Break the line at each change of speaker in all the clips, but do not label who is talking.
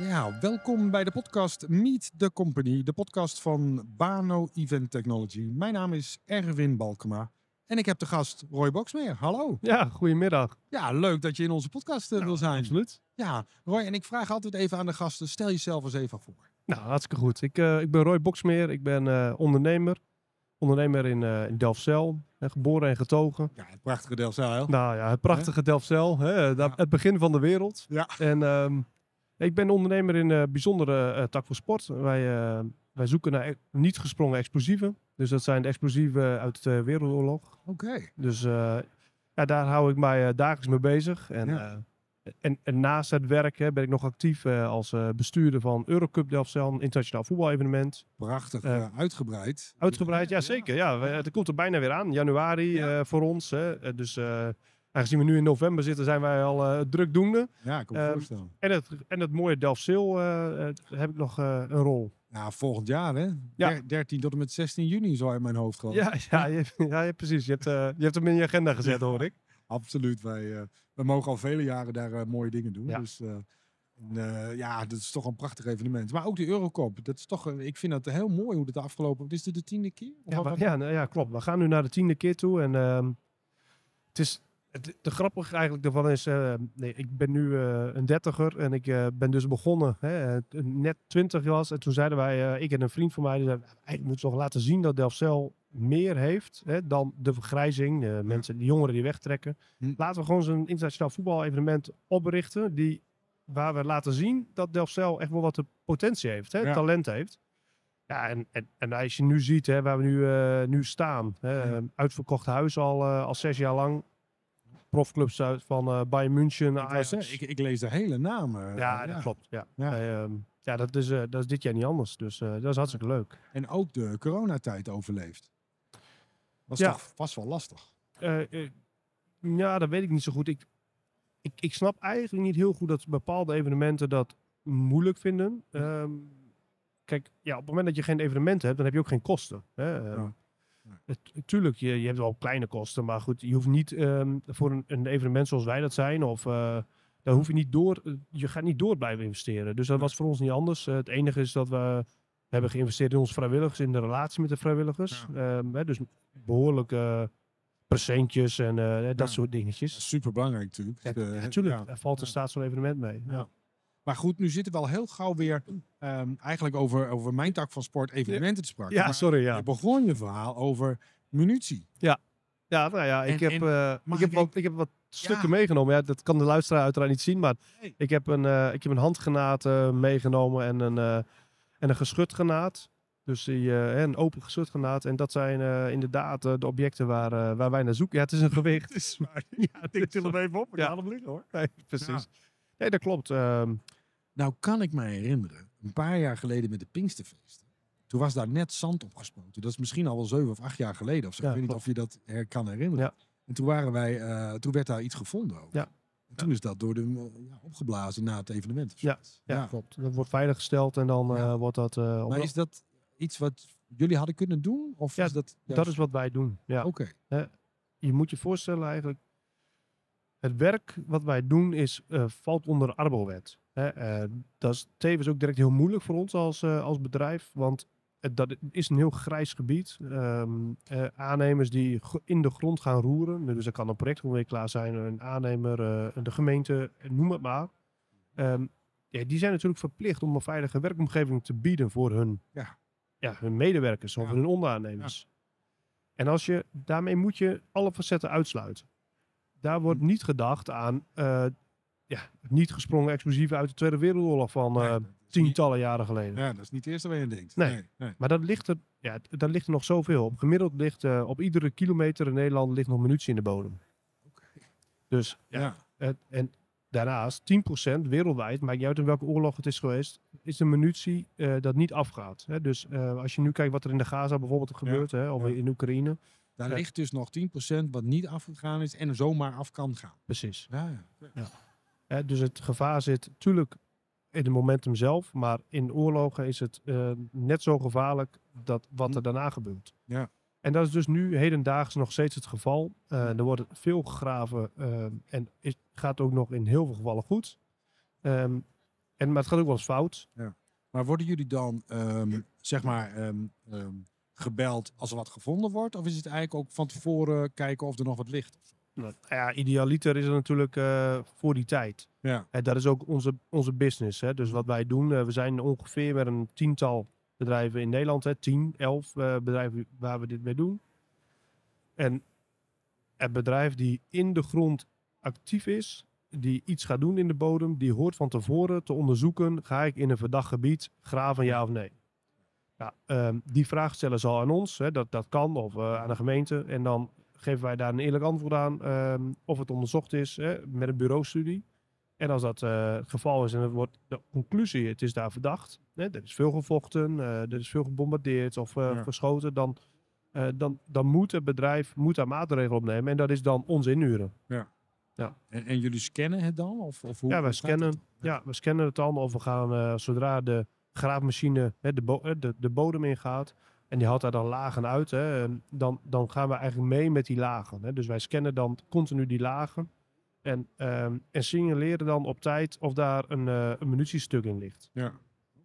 Ja, welkom bij de podcast Meet the Company, de podcast van Bano Event Technology. Mijn naam is Erwin Balkema en ik heb de gast Roy Boxmeer. Hallo.
Ja, goedemiddag.
Ja, leuk dat je in onze podcast eh, wil zijn.
Absoluut.
Ja, Roy, en ik vraag altijd even aan de gasten, stel jezelf eens even voor.
Nou, hartstikke goed. Ik, eh, ik ben Roy Boksmeer. Ik ben eh, ondernemer. Ondernemer in, in Delfzijl. geboren en getogen.
Ja, het prachtige Delfzijl.
Nou ja, het prachtige Delfzijl. Hè, daar-
Ja.
Het begin van de wereld.
Ja.
En ehm, ik ben ondernemer in een bijzondere eh, tak voor sport. Wij, eh, wij zoeken naar e- niet gesprongen explosieven. Dus dat zijn de explosieven uit de Wereldoorlog.
Oké.
Dus eh, ja, daar hou ik mij eh, dagelijks mee bezig. En,
Ja.
eh, en, en naast het werk hè, ben ik nog actief eh, als eh, bestuurder van Eurocup Delfzijl, een internationaal voetbalevenement.
Prachtig
Eh,
eh, uitgebreid.
Uitgebreid, ja zeker. Ja, het komt er bijna weer aan, januari
Ja.
eh, voor ons. Hè. Eh, Dus eh, aangezien we nu in november zitten, zijn wij al eh drukdoende.
Ja, ik kan me
Ehm,
voorstellen.
En het, en het mooie Delfzijl eh, eh, heb ik nog een rol.
Ja, volgend jaar hè?
Ja.
Der- 13 tot en met 16 juni zo in mijn hoofd gewoon.
Ja, ja, je, ja, ja, precies. Je hebt, je hebt hem in je agenda gezet, hoor ik.
Absoluut. Wij, we mogen al vele jaren daar mooie dingen doen.
Ja.
Dus ja, dat is toch een prachtig evenement. Maar ook de Eurocop. Dat is toch, ik vind dat heel mooi hoe dit afgelopen is. Dit de tiende keer?
Ja, ja, nou ja, klopt. We gaan nu naar de tiende keer toe. En ehm, het is, het, de grappige eigenlijk ervan is, eh, nee, ik ben nu eh, een dertiger en ik eh, ben dus begonnen, hè, net twintig was. En toen zeiden wij, ik en een vriend van mij, die zeiden, eigenlijk moeten we toch laten zien dat Delfzijl meer heeft hè, dan de vergrijzing, de mensen, de jongeren die wegtrekken.
Hm.
Laten we gewoon zo'n internationaal voetbal-evenement oprichten die, waar we laten zien dat Delfzijl echt wel wat de potentie heeft, hè,
Ja.
talent heeft. Ja, en, en, en als je nu ziet hè, waar we nu, nu staan. Hè,
Ja.
eh, Uitverkocht huis al, al zes jaar lang. Profclubs uit van eh Bayern München.
Ik,
Ajax.
zeggen, ik, ik lees de hele namen.
ja, dat klopt. Ja,
Ja.
ja. ja dat, is, eh, dat is dit jaar niet anders. Dus eh, dat is hartstikke leuk.
En ook de coronatijd overleefd. Was
Ja.
toch vast wel lastig.
Ja, dat weet ik niet zo goed. Ik, ik, ik snap eigenlijk niet heel goed dat bepaalde evenementen dat moeilijk vinden. Ehm, kijk, ja, op het moment dat je geen evenement hebt, dan heb je ook geen kosten. Hè? Ehm,
Ja.
Tuurlijk, je, je hebt wel kleine kosten, maar goed, je hoeft niet ehm, voor een, een evenement zoals wij dat zijn, of eh daar hoef je niet door, eh, je gaat niet door blijven investeren. Dus dat was voor ons niet anders. Eh, het enige is dat we hebben geïnvesteerd in onze vrijwilligers, in de relatie met de vrijwilligers. Ehm, hè, dus behoorlijke presentjes en dat
Ja.
soort dingetjes.
Super belangrijk natuurlijk.
Natuurlijk,
ja.
er valt
Ja.
staat zo'n evenement mee. Ja.
Ja. Maar goed, nu zitten we al heel gauw weer ehm, eigenlijk over, over mijn tak van sport evenementen te spreken.
Ja,
Maar
sorry, ja.
Je begon je verhaal over munitie.
Ja, nou ja, ik,
En-
heb,
en
eh, ik, heb
ik
wat, ik heb wat stukken
Ja.
meegenomen. Ja, dat kan de luisteraar uiteraard niet zien, maar
Nee.
ik heb een, eh, ik heb een handgranaat eh, meegenomen en een, en een geschutgranaat. Dus die, een open geschutgranaat. En dat zijn inderdaad de objecten waar, waar wij naar zoeken. Ja, het is een gewicht.
is
ja,
Ik til hem even op. Ik
Ja.
haal hem liggen hoor.
Nee, precies. Nee, dat klopt. Ehm,
Nou kan ik me herinneren, een paar jaar geleden met de Pinksterfeesten. Toen was daar net zand opgespoten. Dat is misschien al wel zeven of acht jaar geleden of zo.
Ja,
ik weet niet of je dat her kan herinneren.
Ja.
En toen, waren wij, eh, toen werd daar iets gevonden.
Ja.
En toen is dat door de, ja, opgeblazen na het evenement.
Ja, ja, klopt. Dat wordt veiliggesteld en dan eh, wordt dat... eh,
Maar is dat iets wat jullie hadden kunnen doen? Of
Ja,
is dat,
dat is wat wij doen. Ja.
Oké.
je moet je voorstellen eigenlijk. Het werk wat wij doen is, valt onder de Arbowet. Hè? Eh, dat is tevens ook direct heel moeilijk voor ons als, eh, als bedrijf. Want het, dat is een heel grijs gebied. Ehm, eh, aannemers die in de grond gaan roeren. Dus er kan een projectontwikkelaar zijn, een aannemer, de gemeente, noem het maar. Ehm, ja, die zijn natuurlijk verplicht om een veilige werkomgeving te bieden voor hun,
Ja.
Ja, hun medewerkers of
Ja.
hun onderaannemers. En als je, daarmee moet je alle facetten uitsluiten. Daar wordt niet gedacht aan ja, niet gesprongen explosieven uit de Tweede Wereldoorlog van
Nee,
eh,
niet-
tientallen jaren geleden.
Ja, dat is niet het eerste waar je aan denkt.
Nee.
nee.
Maar dat ligt er, ja, daar ligt er nog zoveel op. Gemiddeld ligt eh, op iedere kilometer in Nederland ligt nog munitie in de bodem. Dus ja,
Ja.
het- en daarnaast 10% wereldwijd, maakt niet uit in welke oorlog het is geweest, is de munitie eh, dat niet afgaat. Hè? Dus als je nu kijkt wat er in de Gaza bijvoorbeeld gebeurt, hè, of
ja.
in Oekraïne.
Daar ligt dus nog 10% wat niet afgegaan is en zomaar af kan gaan.
Precies.
Ja, ja.
Hè, dus het gevaar zit natuurlijk in het momentum zelf, maar in oorlogen is het eh, net zo gevaarlijk dat wat er daarna gebeurt.
Ja.
En dat is dus nu hedendaags nog steeds het geval. Eh, er wordt veel gegraven eh, en is, gaat ook nog in heel veel gevallen goed. Ehm, en, maar het gaat ook wel eens fout.
Maar worden jullie dan, ehm, zeg maar, ehm, gebeld als er wat gevonden wordt? Of is het eigenlijk ook van tevoren kijken of er nog wat ligt?
Nou ja, idealiter is het natuurlijk eh, voor die tijd.
Ja.
En dat is ook onze, onze business. Hè. Dus wat wij doen, eh, we zijn ongeveer met een tiental bedrijven in Nederland. Hè. Tien, elf eh, bedrijven waar we dit mee doen. En het bedrijf die in de grond actief is, die iets gaat doen in de bodem, die hoort van tevoren te onderzoeken, ga ik in een verdacht gebied graven, ja of nee? Ja, ehm, die vraag stellen ze al aan ons, hè, dat, dat kan, of aan de gemeente. En dan geven wij daar een eerlijk antwoord aan ehm, of het onderzocht is hè, met een bureaustudie. En als dat eh, het geval is en het wordt de conclusie, het is daar verdacht, hè, er is veel gevochten, eh, er is veel gebombardeerd of eh,
Ja.
verschoten, dan, dan, dan moet het bedrijf moet daar maatregelen opnemen. En dat is dan ons inhuren.
En, en jullie scannen het dan? Of, of hoe,
Ja,
gaat
scannen, ja, we scannen het dan of we gaan zodra de graafmachine hè, de, bo- de, de bodem ingaat en die haalt daar dan lagen uit, hè, dan, dan gaan we eigenlijk mee met die lagen. Hè. Dus wij scannen dan continu die lagen en, ehm, en signaleren dan op tijd of daar een, eh, een munitiestuk in ligt.
Ja.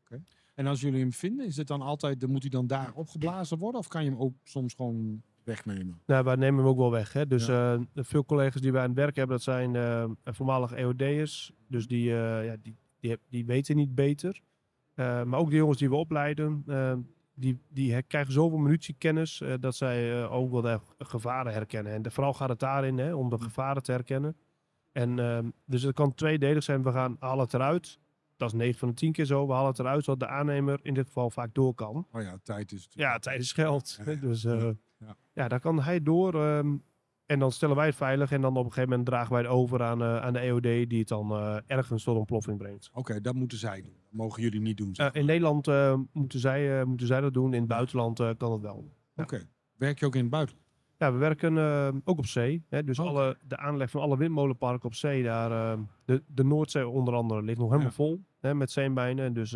Oké. En als jullie hem vinden, is het dan altijd, dan moet hij dan daar opgeblazen worden? Of kan je hem ook soms gewoon wegnemen?
Nou, wij nemen hem ook wel weg. Hè. Dus eh, veel collega's die wij aan het werk hebben, dat zijn eh voormalig EOD'ers. Dus die, ja, die, die, die weten niet beter. Maar ook de jongens die we opleiden, die, die krijgen zoveel munitiekennis eh, dat zij eh, ook wel de gevaren herkennen. En de, vooral gaat het daarin hè, om de gevaren te herkennen. En ehm, dus het kan tweedelig zijn. We gaan halen het eruit. Dat is 9 van de 10 keer zo. We halen het eruit zodat de aannemer in dit geval vaak door kan.
Oh ja, tijd is
Ja, tijd is geld.
Ja.
Dus eh,
Ja.
ja. daar kan hij door. ehm, en dan stellen wij het veilig. En dan op een gegeven moment dragen wij het over aan, eh, aan de EOD, die het dan eh, ergens tot ontploffing brengt.
Oké, dat moeten zij doen. Dat mogen jullie niet doen. zeg
Eh, in Nederland moeten, zij, moeten zij dat doen. In het buitenland kan het wel.
Oké. Werk je ook in het buitenland?
Ja, we werken ook op zee. Hè, dus alle, de aanleg van alle windmolenparken op zee, daar, de, de Noordzee onder andere, ligt nog helemaal
Ja.
vol hè, met zeemijnen. Dus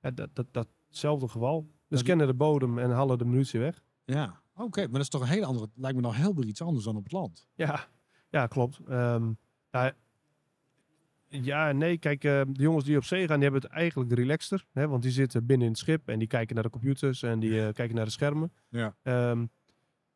dat, dat, dat, hetzelfde geval. We
Dat-
scannen de bodem en halen de munitie weg.
Ja. Oké, maar dat is toch een hele andere... Lijkt me nog heel iets anders dan op het land.
Ja, ja klopt. Ehm, ja, ja, nee, kijk, eh, de jongens die op zee gaan, die hebben het eigenlijk relaxter. Hè, want die zitten binnen in het schip en die kijken naar de computers en die eh, kijken naar de schermen.
Ja.
Ehm,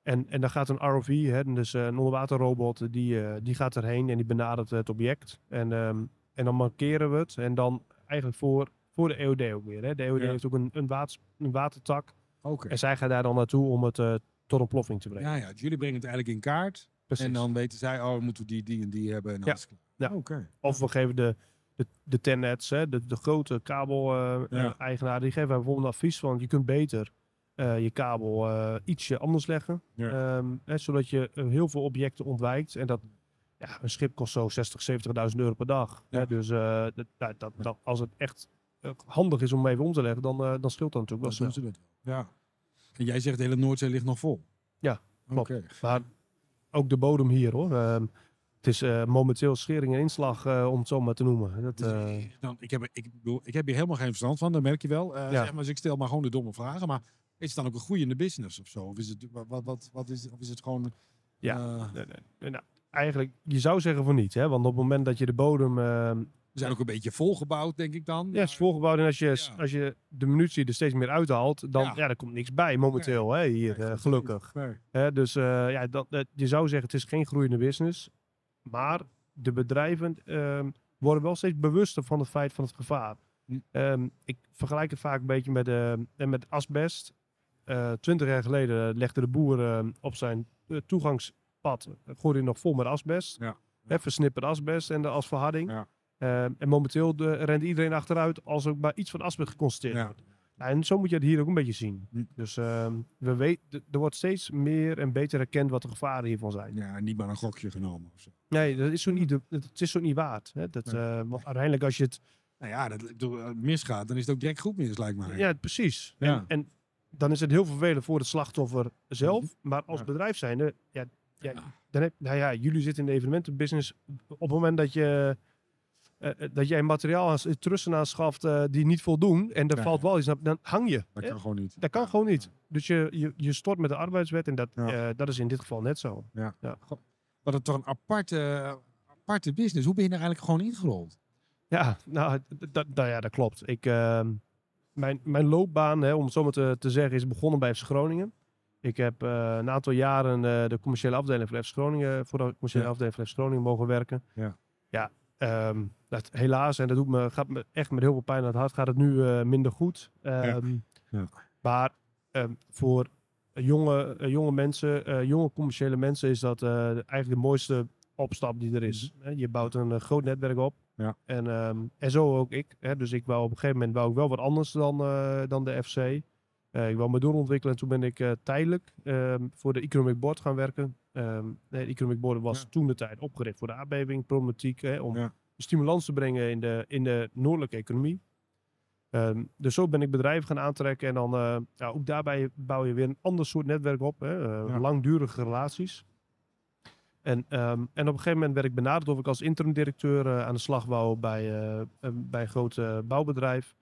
en, en dan gaat een ROV, hè, dus eh, een onderwaterrobot, die, eh, die gaat erheen en die benadert het object. En, ehm, en dan markeren we het. En dan eigenlijk voor, voor de EOD ook weer. Hè. De EOD
Ja.
heeft ook een, een, water, een watertak.
Oké.
En zij gaan daar dan naartoe om het eh, tot een ploffing te brengen.
Ja, ja. dus jullie brengen het eigenlijk in kaart.
Precies.
En dan weten zij, oh, moeten we die, die en die hebben. En
Ja. Ja.
Oké.
Of we geven de, de, de tennets, hè, de, de grote
Ja.
kabel-eigenaar, die geven bijvoorbeeld advies van je kunt beter eh, je kabel eh, ietsje anders leggen.
Ja.
Ehm, hè, zodat je eh, heel veel objecten ontwijkt. En dat, ja, een schip kost zo 60, 70.000 euro per dag.
Ja.
Hè, dus eh, dat, dat, dat, dat- als het echt eh, handig is om even om te leggen, dan, eh, dan scheelt dat natuurlijk wel
dat. Ja. En jij zegt de hele Noordzee ligt nog vol.
Ja, klopt. Maar ook de bodem hier hoor. Ehm, het is eh, momenteel schering en inslag, eh, om het zo maar te noemen. Dat,
Dus,
eh,
dan, ik, heb, ik, bedoel, ik heb hier helemaal geen verstand van, dat merk je wel. Eh,
Ja.
zeg maar, dus ik stel maar gewoon de domme vragen. Maar is het dan ook een groeiende business of zo? Of is het, wat, wat, wat, is, of is het gewoon...
Ja.
eh,
Nee, nee, nee, nou, eigenlijk, je zou zeggen van niet. Hè? Want op het moment dat je de bodem...
we zijn ook een beetje volgebouwd, denk ik dan.
ja, is volgebouwd. En als je,
Ja.
als je de munitie er steeds meer uithaalt, dan
Ja.
ja. er komt niks bij momenteel hè, hier,
Nee,
eh, gelukkig.
Nee.
Hè, dus eh, ja, dat, dat- je zou zeggen, het is geen groeiende business. Maar de bedrijven ehm, worden wel steeds bewuster van het feit van het gevaar.
Hm.
Ehm, ik vergelijk het vaak een beetje met, eh, met asbest. Eh, Twintig jaar geleden legde de boer eh, op zijn eh, toegangspad, uh, gooide hij nog vol met asbest.
Ja.
Hè, versnipperd asbest en de als verharding.
Ja.
Ehm, en momenteel de, rent iedereen achteruit als er maar iets van asbest geconstateerd
Ja.
wordt. Nou, en zo moet je het hier ook een beetje zien.
Hm.
Dus ehm, we weten, er wordt steeds meer en beter erkend wat de gevaren hiervan zijn.
Ja, niet maar een gokje genomen of zo.
Nee, dat is zo niet, het is zo niet waard. Hè? Dat,
Nee.
eh, want uiteindelijk als je het...
Nou ja, dat, door het misgaat, dan is het ook direct goed mis, lijkt mij.
Ja, precies.
Ja.
En, en dan is het heel vervelend voor het slachtoffer zelf. Maar als
Ja.
bedrijf zijnde, Ja. dan heb, nou ja, jullie zitten in de evenementenbusiness. Op het moment dat je... eh, eh, dat jij materiaal aan, trussen aanschaft eh, die niet voldoen en er
Ja,
valt
ja.
wel iets, dan, dan hang je.
Dat
hè?
kan gewoon niet.
Dat kan gewoon niet. Dus je, je, je stort met de arbeidswet en dat,
Ja.
dat is in dit geval net zo.
Wat het toch een aparte, aparte business. Hoe ben je daar eigenlijk gewoon ingerold?
Ja, nou, d- d- nou ja, dat klopt. Ik, ehm, mijn, mijn loopbaan, hè, om het zo maar te, te zeggen, is begonnen bij FC Groningen. Ik heb een aantal jaren de commerciële afdeling van FC Groningen, voor de commerciële
Ja.
afdeling van FC Groningen mogen werken.
Ja.
Ja, ehm, dat, helaas, en dat doet me, gaat me echt met heel veel pijn aan het hart, gaat het nu eh, minder goed. Ehm,
Ja.
Maar ehm, voor jonge, eh, jonge mensen, eh, jonge commerciële mensen, is dat eigenlijk de mooiste opstap die er is. Hè, Je bouwt een groot netwerk op.
Ja.
En, ehm, en zo ook ik. Hè. Dus ik wou op een gegeven moment wou ik wel wat anders dan, dan de FC. Ik wou me doorontwikkelen en toen ben ik tijdelijk ehm, voor de Economic Board gaan werken. Nee, de Economic Board was
Ja.
toen de tijd opgericht voor de aardbeving, problematiek, hè, om
Ja.
stimulans te brengen in de, in de noordelijke economie. Ehm, dus zo ben ik bedrijven gaan aantrekken en dan eh, ja, ook daarbij bouw je weer een ander soort netwerk op, hè, eh,
Ja.
langdurige relaties. En, ehm, en op een gegeven moment werd ik benaderd of ik als interim directeur eh, aan de slag wou bij, bij een groot bouwbedrijf.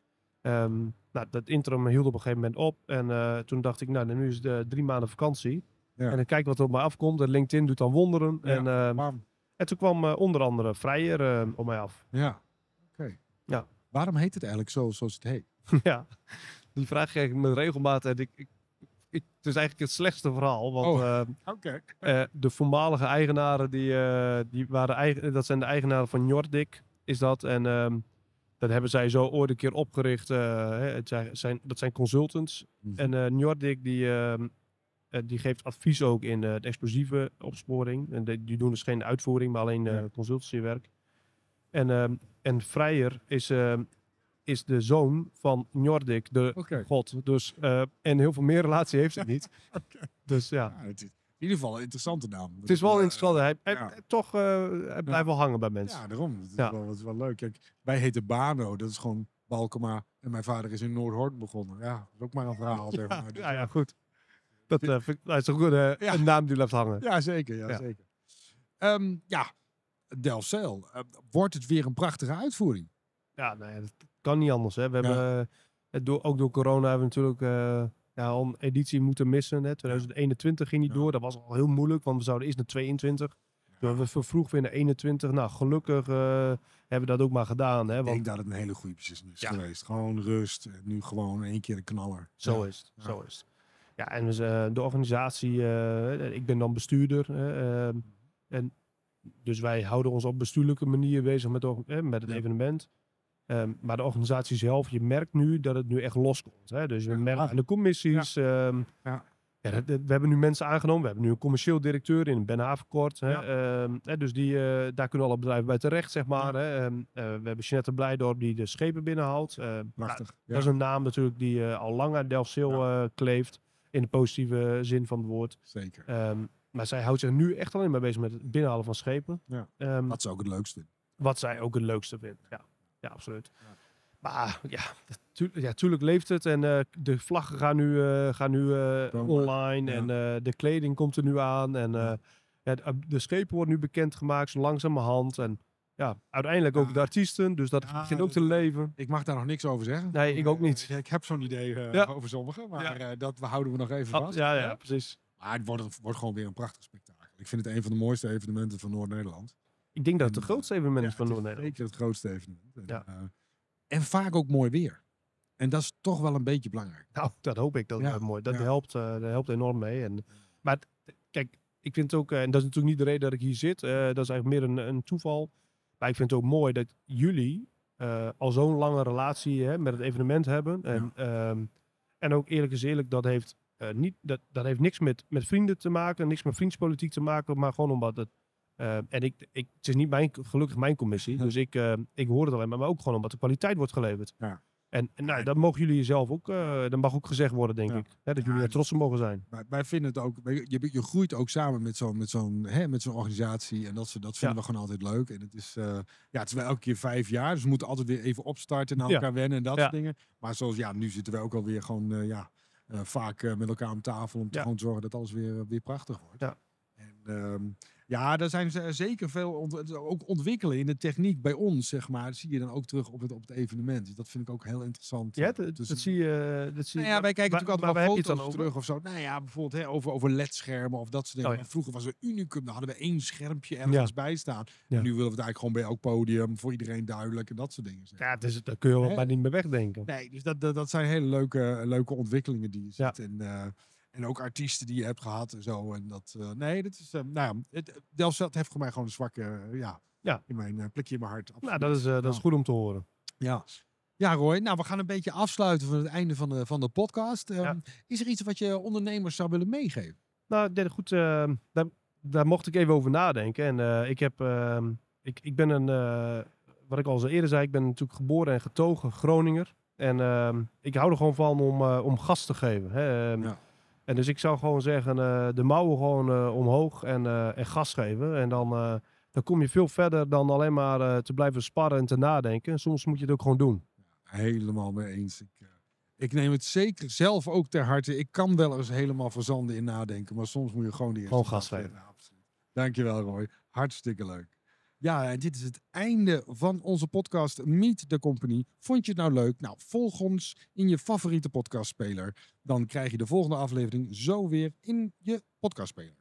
Nou, dat interim hield op een gegeven moment op. En toen dacht ik, nou, nu is het drie maanden vakantie.
Ja.
En dan kijk wat er op mij afkomt. En LinkedIn doet dan wonderen.
Ja,
En, ehm, en toen kwam eh, onder andere Vrijer eh, op mij af.
Ja. Oké.
Ja.
Waarom heet het eigenlijk zo zoals het heet?
ja, die vraag krijg ik met regelmaat. En ik, ik, ik, het is eigenlijk het slechtste verhaal. Want
Oh.
eh,
Oké.
eh, de voormalige eigenaren, die, eh, die waren eigen, dat zijn de eigenaren van Nordic, is dat. En ehm, dat hebben zij zo ooit een keer opgericht. hè, het zijn, zijn- dat zijn consultants.
Mhm.
En Nordic, die, ehm, die geeft advies ook in eh, de explosieve opsporing. En die, die doen dus geen uitvoering, maar alleen eh
Ja.
consultancywerk. En, ehm en Vrijer is, ehm, is de zoon van Nordic, de god. Dus, eh, en heel veel meer relatie heeft hij niet. Dus ja.
Ja, het is in ieder geval een interessante naam.
Het is wel
Eh,
interessant. Hij, hij-
ja.
toch, eh, hij blijft wel hangen bij mensen.
Ja, daarom. Het is,
Ja.
Wel, het is wel leuk. Kijk, wij heten Bano. Dat is gewoon Balkema. En mijn vader is in Noordhoorn begonnen. Ja, dat is ook maar een verhaal. zeg maar. Dus
Ja, ja, goed. Dat, eh, vind ik- dat is een goede
Ja.
een naam die blijft hangen.
Ja, zeker. Ja,
Ja.
zeker. Ehm, ja, Delfzijl. Eh, wordt het weer een prachtige uitvoering?
Ja, nou ja, dat kan niet anders. Hè. We hebben, eh, het door, ook door corona hebben we natuurlijk eh, ja, al een editie moeten missen. Hè. 2021 ging niet door. Dat was al heel moeilijk, want we zouden eerst naar 22. Toen hebben we vervroegd weer naar 21. Nou, gelukkig eh, hebben we dat ook maar gedaan. Hè,
Ik
want
denk dat het een hele goede beslissing is geweest. Gewoon rust. Nu gewoon één keer een knaller.
Zo is het. Zo is het. Ja, en dus, eh, de organisatie, eh, ik ben dan bestuurder. ehm, en dus wij houden ons op bestuurlijke manier bezig met, met het
Ja.
evenement. Ehm, maar de organisatie zelf, je merkt nu dat het nu echt loskomt. Hè? Dus we
Ja.
merken aan de commissies. ehm,
Ja.
ja, dat- dat- we hebben nu mensen aangenomen. We hebben nu een commercieel directeur in Ben Havenkort. Hè?
Ja.
Ehm, hè, dus die, eh, daar kunnen alle bedrijven bij terecht, zeg maar. Hè? Ehm, we hebben Jeanette Blijdorp die de schepen binnenhaalt. Ehm, nou,
Prachtig. Ja.
dat is een naam natuurlijk die al lang aan Delfzijl eh, kleeft. In de positieve zin van het woord.
Zeker.
Ehm, maar zij houdt zich nu echt alleen maar bezig met het binnenhalen van schepen.
Ja.
Ehm,
Dat is ook het leukste.
wat zij ook het leukste vindt. Ja, ja absoluut.
Ja.
Maar ja, tu ja, tuurlijk leeft het. En eh, de vlaggen gaan nu, eh, gaan nu eh, online.
Ja.
En de kleding komt er nu aan. En ja, de, de schepen worden nu bekendgemaakt, zo langzamerhand. En ja, uiteindelijk ook de artiesten. Dus dat
Ja,
begint ook te leven.
Ik mag daar nog niks over zeggen.
Nee, ik ook niet.
Ik heb zo'n idee eh,
Ja.
over sommigen. Maar
Ja.
eh, dat houden we nog even vast.
ja, ja, precies.
Maar het wordt, het wordt gewoon weer een prachtig spektakel. Ik vind het een van de mooiste evenementen van Noord-Nederland.
Ik denk dat het de
En,
grootste evenement
Ja,
is van
het is
Noord-Nederland.
Zeker het grootste evenement. En,
Ja.
eh, en vaak ook mooi weer. En dat is toch wel een beetje belangrijk.
Nou, dat hoop ik. Dat
Ja,
mooi. Dat
ja.
helpt, eh, dat helpt enorm mee. En, maar kijk, ik vind het ook, eh, en dat is natuurlijk niet de reden dat ik hier zit. eh, dat is eigenlijk meer een, een toeval. Maar ik vind het ook mooi dat jullie eh, al zo'n lange relatie hè, met het evenement hebben. En, ehm, en ook eerlijk is eerlijk, dat heeft, eh, niet, dat, dat heeft niks met, met vrienden te maken, niks met vriendspolitiek te maken, maar gewoon omdat het. eh, en ik, ik, het is niet mijn, gelukkig mijn commissie, dus ik, ik hoor het alleen maar, maar ook gewoon omdat de kwaliteit wordt geleverd.
Ja.
En, en nou, dat mogen jullie zelf ook, eh dat mag ook gezegd worden, denk
Ja.
ik. Hè, dat jullie er trots op mogen zijn.
Maar wij vinden het ook, je, je groeit ook samen met zo'n met zo'n zo'n organisatie. En dat, ze- dat vinden
Ja.
we gewoon altijd leuk. En het is, eh, ja, het is wel elke keer vijf jaar. Dus we moeten altijd weer even opstarten en aan
Ja.
elkaar wennen en dat soort dingen. Maar zoals, ja, nu zitten we ook alweer gewoon, eh, ja, vaak met elkaar aan tafel. Om te gewoon zorgen dat alles weer, weer prachtig wordt.
Ja.
Ehm, ja, daar zijn ze zeker veel ont- ook ontwikkelen in de techniek bij ons, zeg maar. Dat zie je dan ook terug op het, op het evenement. Dus dat vind ik ook heel interessant.
Ja,
eh,
dat,
dus-
dat zie je. Dat zie
nou
je
ja, wij kijken natuurlijk altijd wel foto's
dan
terug of zo. Nou ja, bijvoorbeeld hè, over, over LED-schermen of dat soort dingen.
Oh ja.
Vroeger was er Unicum, daar hadden we één schermpje ergens bij staan.
Ja.
En nu willen we het eigenlijk gewoon bij elk podium, voor iedereen duidelijk en dat soort dingen. zeg.
Ja, is, daar kun je wel maar niet meer wegdenken.
Nee, dus dat, dat, dat zijn hele leuke, leuke ontwikkelingen die je
Ja.
ziet. En, eh, en ook artiesten die je hebt gehad en zo. En dat, eh, nee, dat is, eh, nou ja, het, Delft heeft voor mij gewoon een zwakke, eh, ja,
Ja.
in mijn eh, plekje in mijn hart.
Nou, dat is, eh, dat is goed om te horen.
Ja. Ja, Roy. Nou, we gaan een beetje afsluiten van het einde van de, van de podcast. Ehm. Is er iets wat je ondernemers zou willen meegeven?
Nou, dit- goed, eh, daar, daar mocht ik even over nadenken. En eh, ik heb, ehm, ik, ik ben een, eh, wat ik al zo eerder zei, ik ben natuurlijk geboren en getogen Groninger. En ehm, ik hou er gewoon van om, eh, om gas te geven. Hè. Ehm,
Ja.
En dus ik zou gewoon zeggen, eh, de mouwen gewoon eh, omhoog en, eh, en gas geven. En dan, dan kom je veel verder dan alleen maar te blijven sparren en te nadenken. Soms moet je het ook gewoon doen.
Helemaal mee eens. Ik, ik neem het zeker zelf ook ter harte. Ik kan wel eens helemaal verzanden in nadenken. Maar soms moet je gewoon die eerste
Gewoon gas geven.
Dankjewel Roy. Hartstikke leuk. Ja, en dit is het einde van onze podcast Meet the Company. Vond je het nou leuk? Nou, volg ons in je favoriete podcastspeler. Dan krijg je de volgende aflevering zo weer in je podcastspeler.